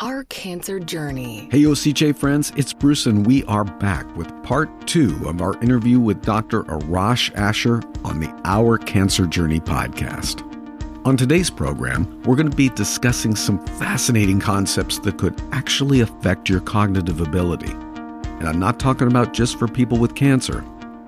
Our Cancer Journey. Hey, OCJ friends, it's Bruce, and we are back with part two of our interview with Dr. Arash Asher on the Our Cancer Journey podcast. On today's program, we're going to be discussing some fascinating concepts that could actually affect your cognitive ability. And I'm not talking about just for people with cancer,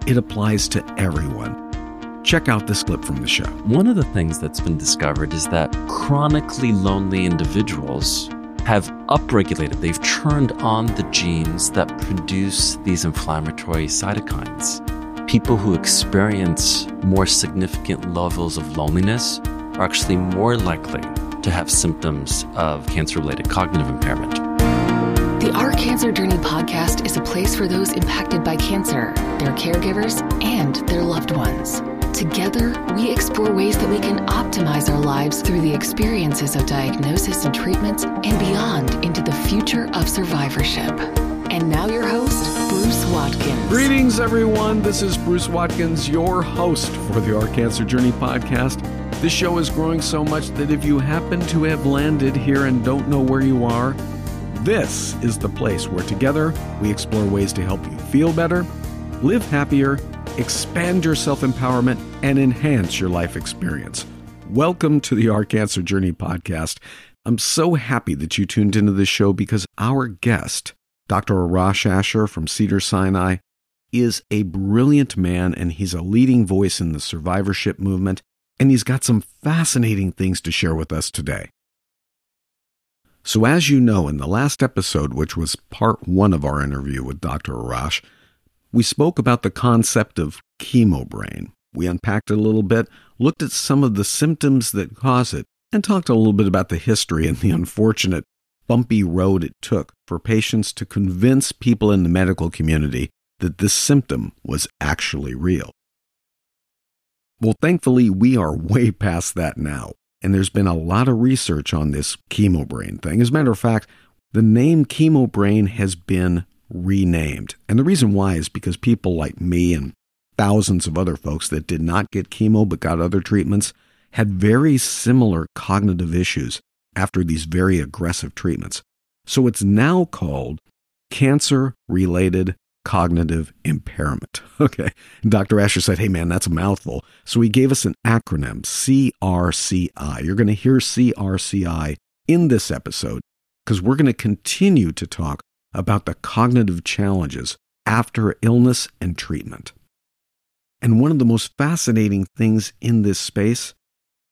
it applies to everyone. Check out this clip from the show. One of the things that's been discovered is that chronically lonely individuals have upregulated, they've turned on the genes that produce these inflammatory cytokines. People who experience more significant levels of loneliness are actually more likely to have symptoms of cancer related cognitive impairment. The Our Cancer Journey podcast is a place for those impacted by cancer, their caregivers, and their loved ones. Together, we explore ways that we can optimize our lives through the experiences of diagnosis and treatments and beyond into the future of survivorship. And now, your host, Bruce Watkins. Greetings, everyone. This is Bruce Watkins, your host for the Our Cancer Journey podcast. This show is growing so much that if you happen to have landed here and don't know where you are, this is the place where together we explore ways to help you feel better, live happier, expand your self empowerment, and enhance your life experience. Welcome to the Our Cancer Journey podcast. I'm so happy that you tuned into this show because our guest, Dr. Arash Asher from Cedar Sinai, is a brilliant man and he's a leading voice in the survivorship movement, and he's got some fascinating things to share with us today. So, as you know, in the last episode, which was part one of our interview with Dr. Arash, we spoke about the concept of chemo brain. We unpacked it a little bit, looked at some of the symptoms that cause it, and talked a little bit about the history and the unfortunate bumpy road it took for patients to convince people in the medical community that this symptom was actually real. Well, thankfully, we are way past that now, and there's been a lot of research on this chemo brain thing. As a matter of fact, the name chemo brain has been renamed. And the reason why is because people like me and thousands of other folks that did not get chemo but got other treatments had very similar cognitive issues after these very aggressive treatments. So it's now called cancer related cognitive impairment. Okay. And Dr. Asher said, hey man, that's a mouthful. So he gave us an acronym, CRCI. You're going to hear CRCI in this episode because we're going to continue to talk about the cognitive challenges after illness and treatment. And one of the most fascinating things in this space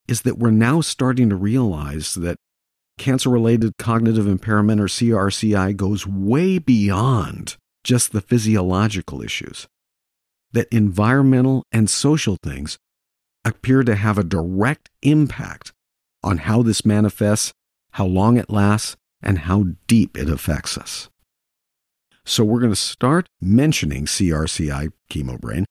is that we're now starting to realize that cancer related cognitive impairment or CRCI goes way beyond just the physiological issues. That environmental and social things appear to have a direct impact on how this manifests, how long it lasts, and how deep it affects us. So we're going to start mentioning CRCI chemobrain,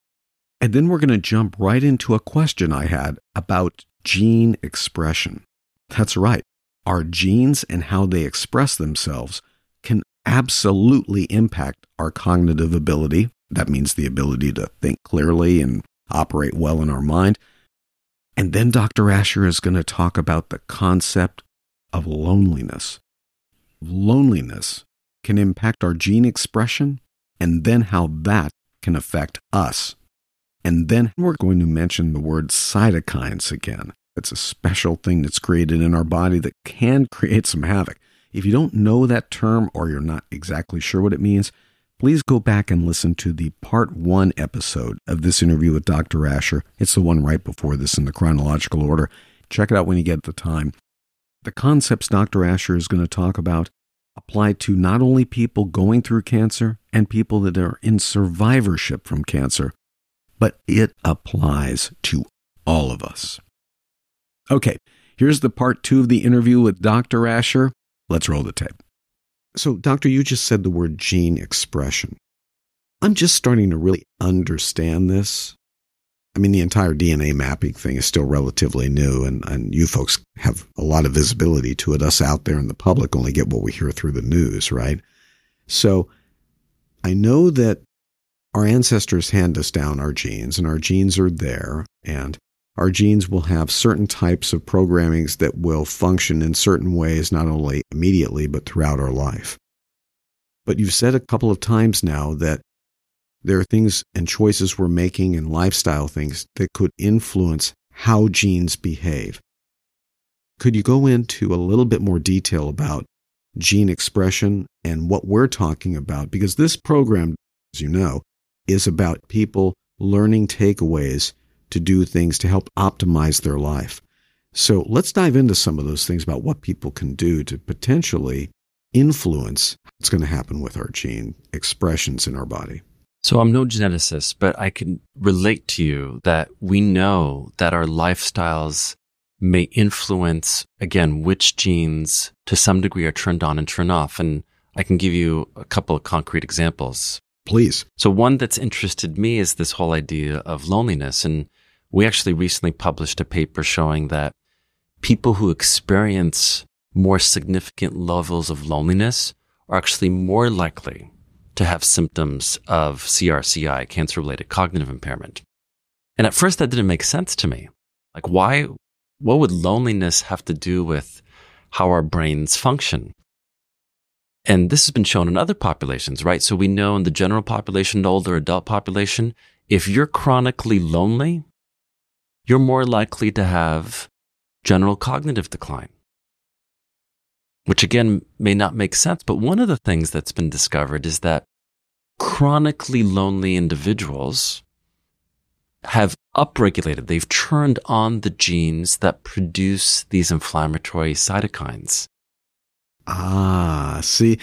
and then we're going to jump right into a question I had about gene expression. That's right. Our genes and how they express themselves can absolutely impact our cognitive ability. That means the ability to think clearly and operate well in our mind. And then Dr. Asher is going to talk about the concept of loneliness. Loneliness can impact our gene expression, and then how that can affect us. And then we're going to mention the word cytokines again. It's a special thing that's created in our body that can create some havoc. If you don't know that term or you're not exactly sure what it means, please go back and listen to the part one episode of this interview with Dr. Asher. It's the one right before this in the chronological order. Check it out when you get the time. The concepts Dr. Asher is going to talk about apply to not only people going through cancer and people that are in survivorship from cancer, but it applies to all of us. Okay, here's the part two of the interview with Dr. Asher. Let's roll the tape. So, Doctor, you just said the word gene expression. I'm just starting to really understand this I mean, the entire DNA mapping thing is still relatively new, and, and you folks have a lot of visibility to it. Us out there in the public only get what we hear through the news, right? So I know that our ancestors hand us down our genes, and our genes are there. And our genes will have certain types of programmings that will function in certain ways, not only immediately, but throughout our life. But you've said a couple of times now that there are things and choices we're making and lifestyle things that could influence how genes behave. Could you go into a little bit more detail about gene expression and what we're talking about? Because this program, as you know, is about people learning takeaways to do things to help optimize their life. So let's dive into some of those things about what people can do to potentially influence what's going to happen with our gene expressions in our body. So I'm no geneticist, but I can relate to you that we know that our lifestyles may influence, again, which genes to some degree are turned on and turned off. And I can give you a couple of concrete examples. Please. So one that's interested me is this whole idea of loneliness. And we actually recently published a paper showing that people who experience more significant levels of loneliness are actually more likely to have symptoms of CRCI, cancer related cognitive impairment. And at first that didn't make sense to me. Like why, what would loneliness have to do with how our brains function? And this has been shown in other populations, right? So we know in the general population, the older adult population, if you're chronically lonely, you're more likely to have general cognitive decline. Which again may not make sense, but one of the things that's been discovered is that chronically lonely individuals have upregulated, they've turned on the genes that produce these inflammatory cytokines. Ah, see,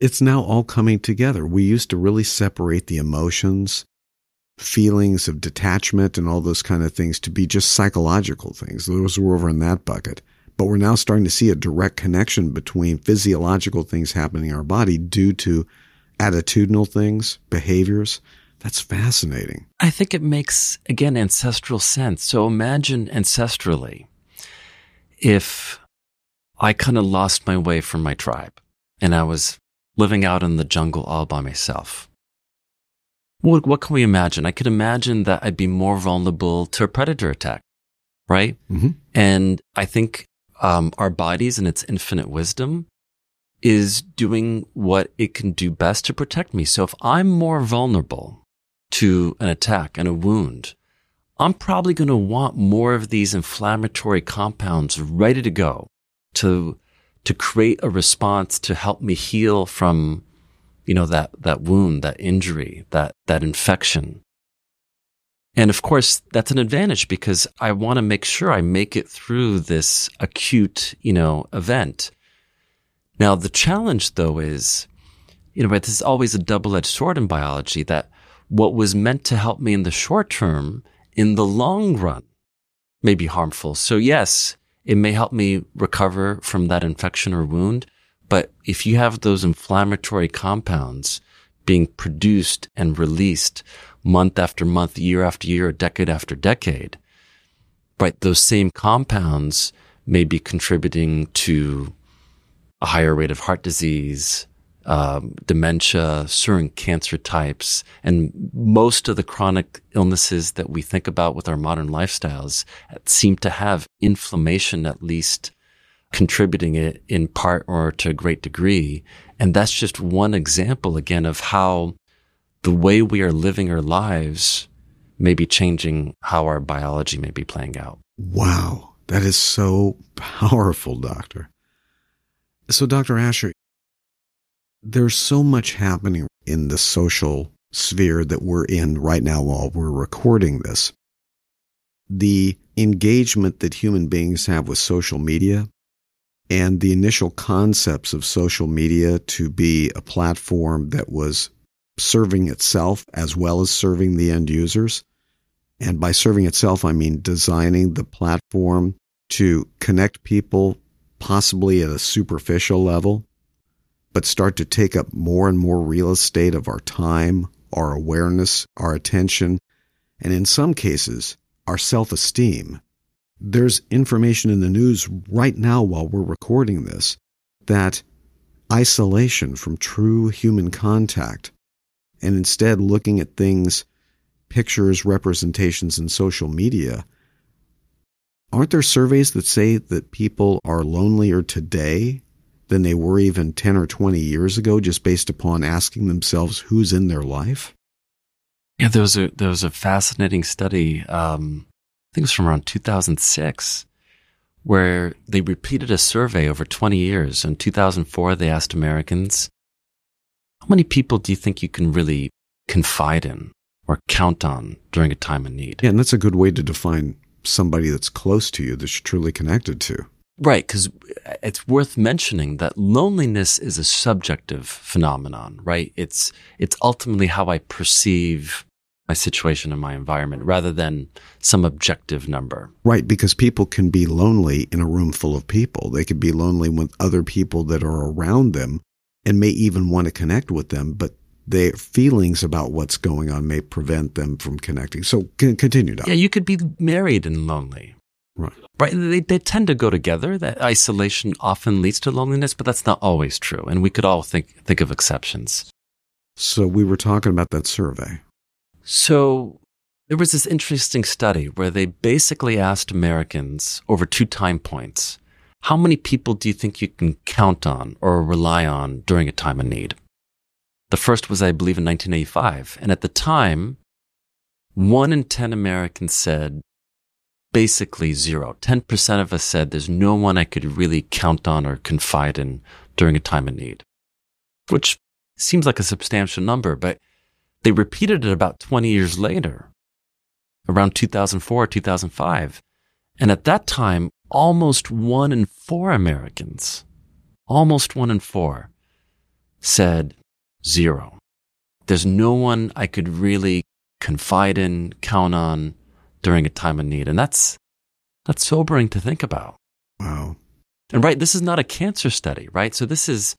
it's now all coming together. We used to really separate the emotions feelings of detachment and all those kind of things to be just psychological things. Those were over in that bucket. But we're now starting to see a direct connection between physiological things happening in our body due to attitudinal things, behaviors. That's fascinating. I think it makes, again, ancestral sense. So imagine ancestrally if I kind of lost my way from my tribe and I was living out in the jungle all by myself what, what can we imagine? I could imagine that I'd be more vulnerable to a predator attack, right? Mm-hmm. And I think um, our bodies and its infinite wisdom is doing what it can do best to protect me. So if I'm more vulnerable to an attack and a wound, I'm probably going to want more of these inflammatory compounds ready to go to, to create a response to help me heal from you know, that, that wound, that injury, that, that infection. And of course, that's an advantage because I want to make sure I make it through this acute, you know, event. Now, the challenge though is, you know, but this is always a double-edged sword in biology that what was meant to help me in the short term, in the long run, may be harmful. So yes, it may help me recover from that infection or wound, but if you have those inflammatory compounds being produced and released month after month, year after year, decade after decade, right, those same compounds may be contributing to a higher rate of heart disease, um, dementia, certain cancer types, and most of the chronic illnesses that we think about with our modern lifestyles seem to have inflammation at least contributing it in part or to a great degree. And that's just one example again of how the way we are living our lives may be changing how our biology may be playing out. Wow. That is so powerful, doctor. So, Dr. Asher, there's so much happening in the social sphere that we're in right now while we're recording this. The engagement that human beings have with social media and the initial concepts of social media to be a platform that was serving itself as well as serving the end users. And by serving itself, I mean designing the platform to connect people possibly at a superficial level, but start to take up more and more real estate of our time, our awareness, our attention, and in some cases, our self esteem there's information in the news right now while we're recording this that isolation from true human contact and instead looking at things, pictures, representations in social media aren't there surveys that say that people are lonelier today than they were even 10 or 20 years ago just based upon asking themselves who's in their life? Yeah, there was a there was a fascinating study. Um, think it was from around 2006, where they repeated a survey over 20 years. In 2004, they asked Americans, "How many people do you think you can really confide in or count on during a time of need?" Yeah, and that's a good way to define somebody that's close to you that you're truly connected to. Right, because it's worth mentioning that loneliness is a subjective phenomenon, right? It's it's ultimately how I perceive my situation and my environment rather than some objective number. Right, because people can be lonely in a room full of people. They could be lonely with other people that are around them and may even want to connect with them, but their feelings about what's going on may prevent them from connecting. So continue, Doc. Yeah, you could be married and lonely. Right. Right. They, they tend to go together. That isolation often leads to loneliness, but that's not always true. And we could all think, think of exceptions. So we were talking about that survey. So there was this interesting study where they basically asked Americans over two time points, how many people do you think you can count on or rely on during a time of need? The first was, I believe, in 1985. And at the time, one in 10 Americans said basically zero. 10% of us said there's no one I could really count on or confide in during a time of need, which seems like a substantial number, but they repeated it about 20 years later, around 2004, 2005. And at that time, almost one in four Americans, almost one in four said zero. There's no one I could really confide in, count on, during a time of need. And that's, that's sobering to think about. Wow. And right, this is not a cancer study, right? So this is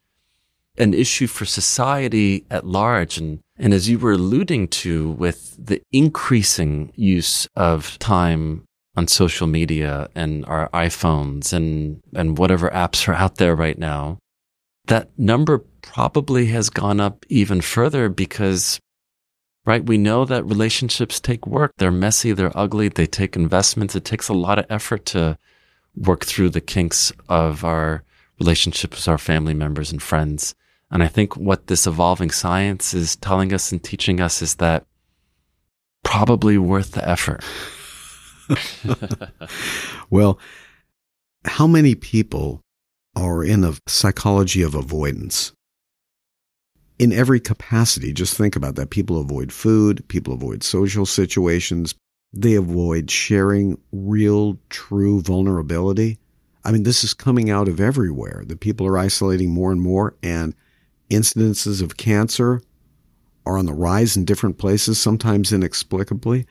an issue for society at large. And, and as you were alluding to with the increasing use of time on social media and our iPhones and, and whatever apps are out there right now, that number probably has gone up even further because right? We know that relationships take work. They're messy. They're ugly. They take investments. It takes a lot of effort to work through the kinks of our relationships with our family members and friends. And I think what this evolving science is telling us and teaching us is that probably worth the effort. well, how many people are in a psychology of avoidance? in every capacity. Just think about that. People avoid food, people avoid social situations, they avoid sharing real, true vulnerability. I mean, this is coming out of everywhere. The people are isolating more and more, and incidences of cancer are on the rise in different places, sometimes inexplicably.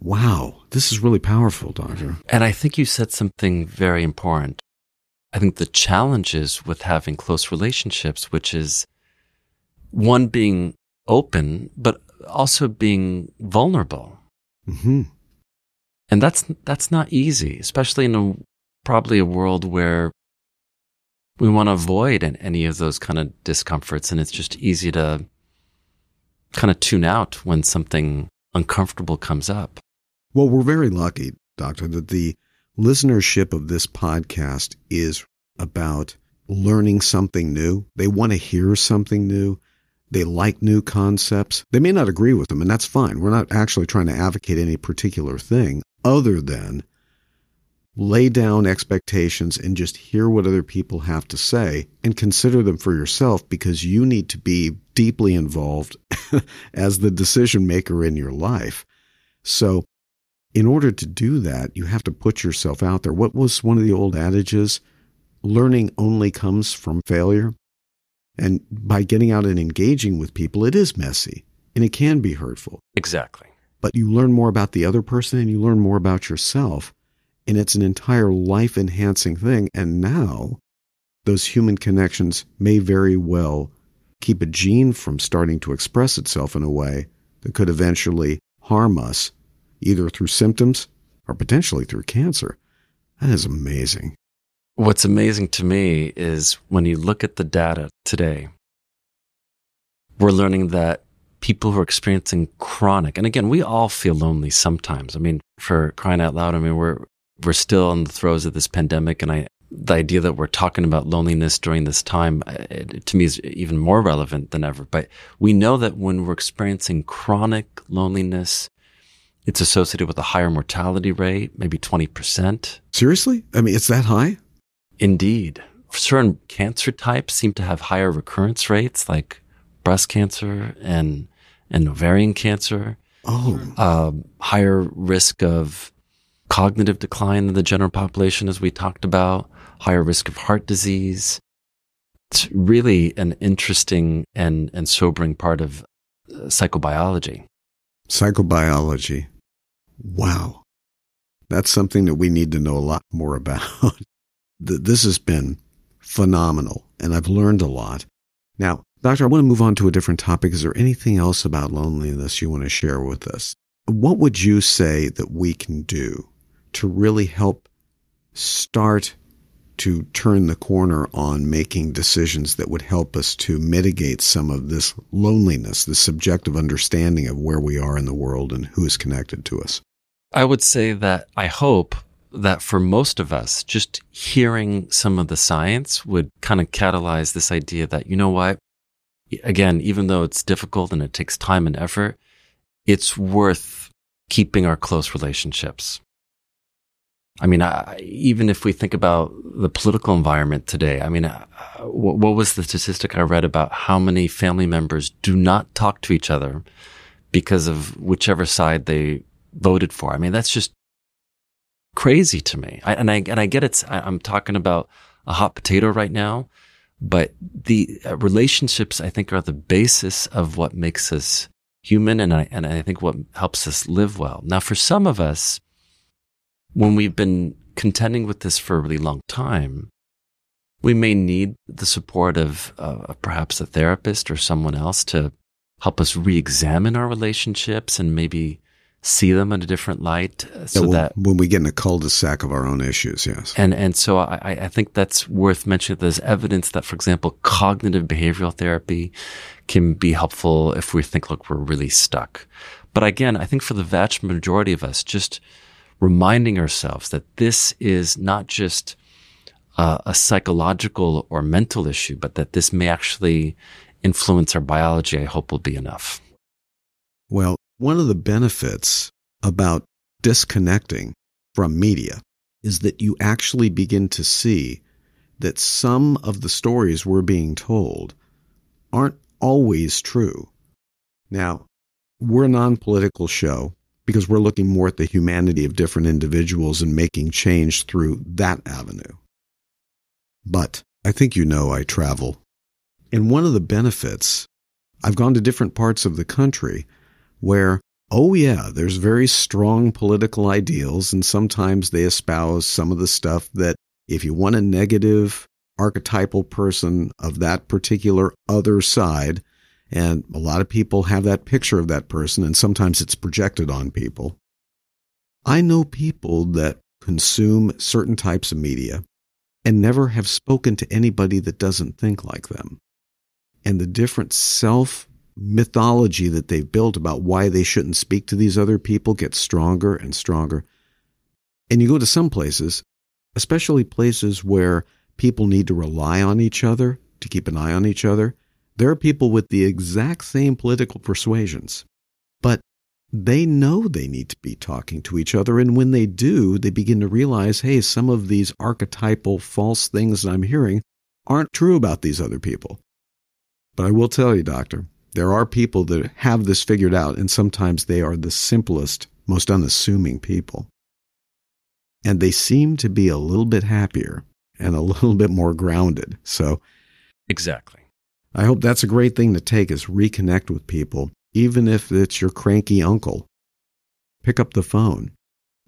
Wow, this is really powerful, Doctor. And I think you said something very important. I think the challenges with having close relationships, which is one being open, but also being vulnerable. Mm-hmm. And that's that's not easy, especially in a probably a world where we want to avoid any of those kind of discomforts, and it's just easy to kind of tune out when something uncomfortable comes up. Well, we're very lucky, Doctor, that the listenership of this podcast is about learning something new. They want to hear something new. They like new concepts. They may not agree with them, and that's fine. We're not actually trying to advocate any particular thing other than lay down expectations and just hear what other people have to say and consider them for yourself because you need to be deeply involved as the decision maker in your life. So, in order to do that, you have to put yourself out there. What was one of the old adages? Learning only comes from failure. And by getting out and engaging with people, it is messy and it can be hurtful. Exactly. But you learn more about the other person and you learn more about yourself. And it's an entire life enhancing thing. And now those human connections may very well keep a gene from starting to express itself in a way that could eventually harm us, either through symptoms or potentially through cancer. That is amazing. What's amazing to me is when you look at the data today, we're learning that people who are experiencing chronic, and again, we all feel lonely sometimes. I mean, for crying out loud, I mean, we're, we're still in the throes of this pandemic. And I, the idea that we're talking about loneliness during this time, it, to me, is even more relevant than ever. But we know that when we're experiencing chronic loneliness, it's associated with a higher mortality rate, maybe 20%. Seriously? I mean, it's that high? Indeed. Certain cancer types seem to have higher recurrence rates, like breast cancer and, and ovarian cancer. Oh. Uh, higher risk of cognitive decline in the general population, as we talked about, higher risk of heart disease. It's really an interesting and, and sobering part of uh, psychobiology. Psychobiology. Wow. That's something that we need to know a lot more about. this has been phenomenal, and I've learned a lot. Now, Doctor, I want to move on to a different topic. Is there anything else about loneliness you want to share with us? What would you say that we can do to really help start to turn the corner on making decisions that would help us to mitigate some of this loneliness, the subjective understanding of where we are in the world and who is connected to us? I would say that I hope that for most of us, just hearing some of the science would kind of catalyze this idea that, you know what? Again, even though it's difficult and it takes time and effort, it's worth keeping our close relationships. I mean, I, even if we think about the political environment today, I mean, uh, what, what was the statistic I read about how many family members do not talk to each other because of whichever side they voted for? I mean, that's just crazy to me. I, and I and I get it. I, am talking about a hot potato right now, but the uh, relationships I think are the basis of what makes us human, and I and I think what helps us live well. Now, for some of us when we've been contending with this for a really long time, we may need the support of uh, perhaps a therapist or someone else to help us re-examine our relationships and maybe see them in a different light uh, so yeah, well, that when we get in a cul-de-sac of our own issues yes. And and so I, I think that's worth mentioning. There's evidence that for example cognitive behavioral therapy can be helpful if we think look we're really stuck. But again i think for the vast majority of us just reminding ourselves that this is not just uh, a psychological or mental issue, but that this may actually influence our biology, I hope will be enough. Well, one of the benefits about disconnecting from media is that you actually begin to see that some of the stories we're being told aren't always true. Now, we're a non political show because we're looking more at the humanity of different individuals and making change through that avenue. But I think you know I travel. And one of the benefits, I've gone to different parts of the country where, oh yeah, there's very strong political ideals, and sometimes they espouse some of the stuff that if you want a negative archetypal person of that particular other side, and a lot of people have that picture of that person, and sometimes it's projected on people. I know people that consume certain types of media and never have spoken to anybody that doesn't think like them. And the different self mythology that they've built about why they shouldn't speak to these other people gets stronger and stronger. And you go to some places, especially places where people need to rely on each other to keep an eye on each other, there are people with the exact same political persuasions, but they know they need to be talking to each other. And when they do, they begin to realize hey, some of these archetypal false things I'm hearing aren't true about these other people. But I will tell you, Doctor, there are people that have this figured out, and sometimes they are the simplest, most unassuming people. And they seem to be a little bit happier and a little bit more grounded. So, exactly. I hope that's a great thing to take is reconnect with people, even if it's your cranky uncle. Pick up the phone.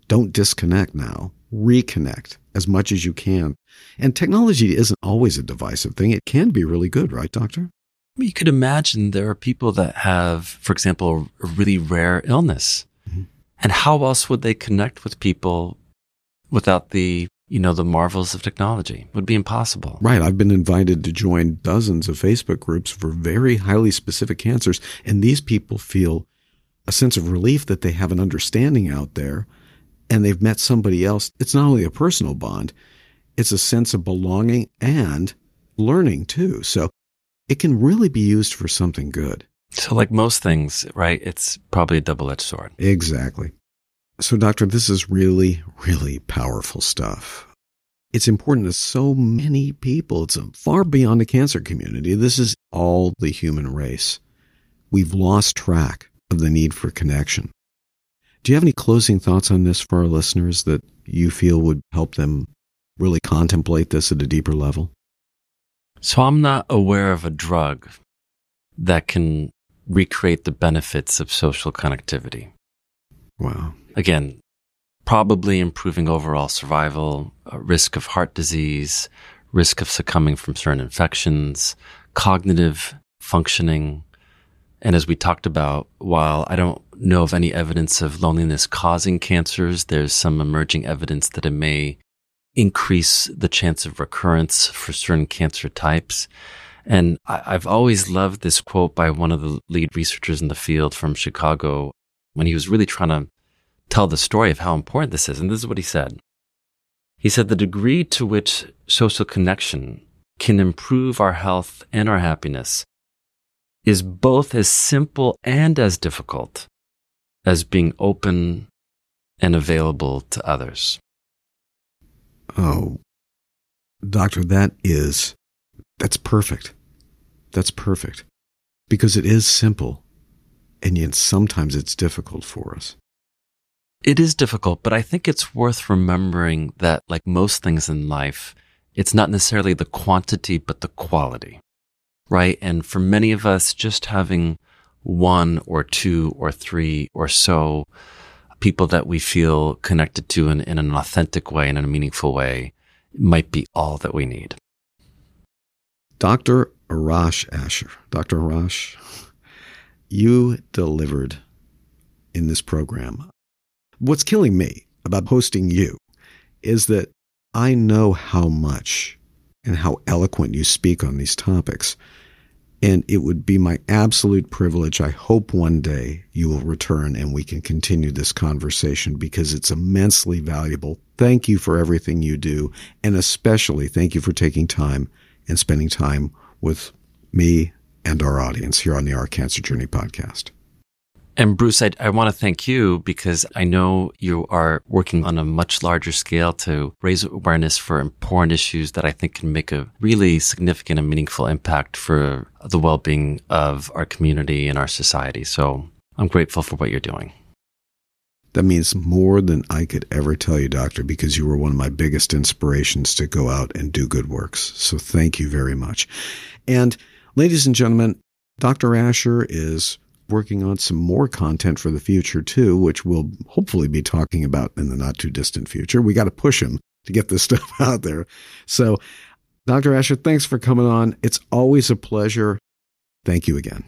Don't disconnect now. Reconnect as much as you can. And technology isn't always a divisive thing. It can be really good, right, doctor? You could imagine there are people that have, for example, a really rare illness. Mm-hmm. And how else would they connect with people without the you know, the marvels of technology. It would be impossible. Right. I've been invited to join dozens of Facebook groups for very highly specific cancers. And these people feel a sense of relief that they have an understanding out there and they've met somebody else, it's not only a personal bond, it's a sense of belonging and learning too. So it can really be used for something good. So, like most things, right? It's probably a double edged sword. Exactly. So, doctor, this is really, really powerful stuff. It's important to so many people. It's far beyond the cancer community. This is all the human race. We've lost track of the need for connection. Do you have any closing thoughts on this for our listeners that you feel would help them really contemplate this at a deeper level? So I'm not aware of a drug that can recreate the benefits of social connectivity. Wow. Again, probably improving overall survival, uh, risk of heart disease, risk of succumbing from certain infections, cognitive functioning. And as we talked about, while I don't know of any evidence of loneliness causing cancers, there's some emerging evidence that it may increase the chance of recurrence for certain cancer types. And I, have always loved this quote by one of the lead researchers in the field from Chicago when he was really trying to tell the story of how important this is. And this is what he said. He said, the degree to which social connection can improve our health and our happiness is both as simple and as difficult as being open and available to others. Oh, doctor, that is, that's perfect. That's perfect. Because it is simple, and yet sometimes it's difficult for us. It is difficult, but I think it's worth remembering that, like most things in life, it's not necessarily the quantity, but the quality, right? And for many of us, just having one or two or three or so people that we feel connected to in, in an authentic way and in a meaningful way might be all that we need. Dr. Arash Asher, Dr. Arash, you delivered in this program. What's killing me about hosting you is that I know how much and how eloquent you speak on these topics. And it would be my absolute privilege. I hope one day you will return and we can continue this conversation because it's immensely valuable. Thank you for everything you do. And especially thank you for taking time and spending time with me and our audience here on the Our Cancer Journey podcast. And Bruce, I, I want to thank you because I know you are working on a much larger scale to raise awareness for important issues that I think can make a really significant and meaningful impact for the well being of our community and our society. So I'm grateful for what you're doing. That means more than I could ever tell you, Doctor, because you were one of my biggest inspirations to go out and do good works. So thank you very much. And ladies and gentlemen, Dr. Asher is working on some more content for the future too, which we'll hopefully be talking about in the not too distant future. We got to push him to get this stuff out there. So, Dr. Asher, thanks for coming on. It's always a pleasure. Thank you again.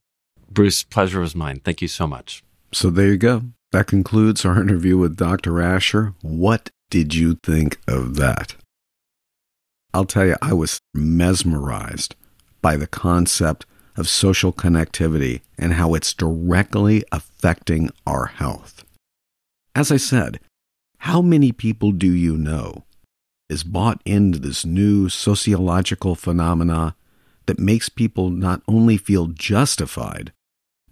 Bruce, pleasure was mine. Thank you so much. So there you go. That concludes our interview with Dr. Asher. What did you think of that? I'll tell you, I was mesmerized by the concept of social connectivity and how it's directly affecting our health. As I said, how many people do you know is bought into this new sociological phenomena that makes people not only feel justified,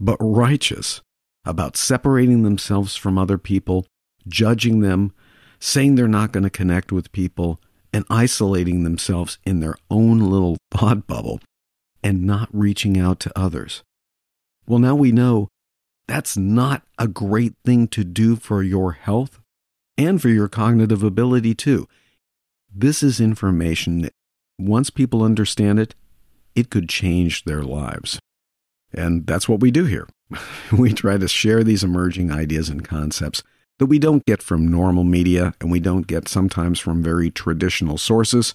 but righteous about separating themselves from other people, judging them, saying they're not going to connect with people, and isolating themselves in their own little thought bubble and not reaching out to others. Well, now we know that's not a great thing to do for your health and for your cognitive ability, too. This is information that once people understand it, it could change their lives. And that's what we do here. we try to share these emerging ideas and concepts that we don't get from normal media and we don't get sometimes from very traditional sources.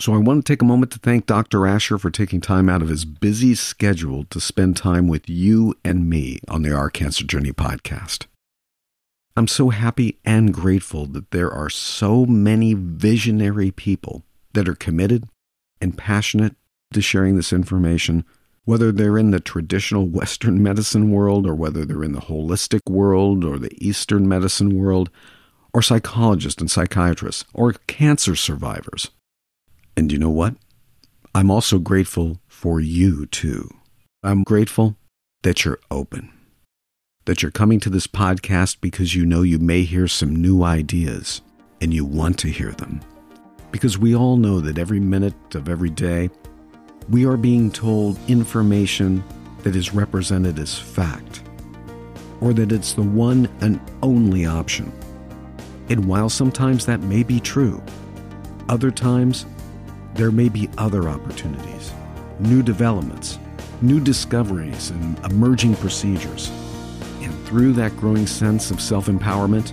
So I want to take a moment to thank Dr. Asher for taking time out of his busy schedule to spend time with you and me on the Our Cancer Journey podcast. I'm so happy and grateful that there are so many visionary people that are committed and passionate to sharing this information, whether they're in the traditional Western medicine world or whether they're in the holistic world or the Eastern medicine world or psychologists and psychiatrists, or cancer survivors. And you know what? I'm also grateful for you too. I'm grateful that you're open, that you're coming to this podcast because you know you may hear some new ideas and you want to hear them. Because we all know that every minute of every day, we are being told information that is represented as fact, or that it's the one and only option. And while sometimes that may be true, other times there may be other opportunities, new developments, new discoveries, and emerging procedures. And through that growing sense of self empowerment,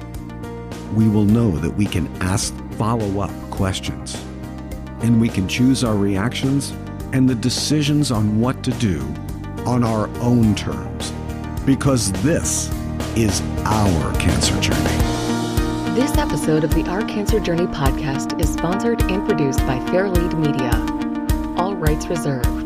we will know that we can ask follow up questions. And we can choose our reactions and the decisions on what to do on our own terms. Because this is our cancer journey. This episode of the Our Cancer Journey podcast is sponsored and produced by Fairlead Media. All rights reserved.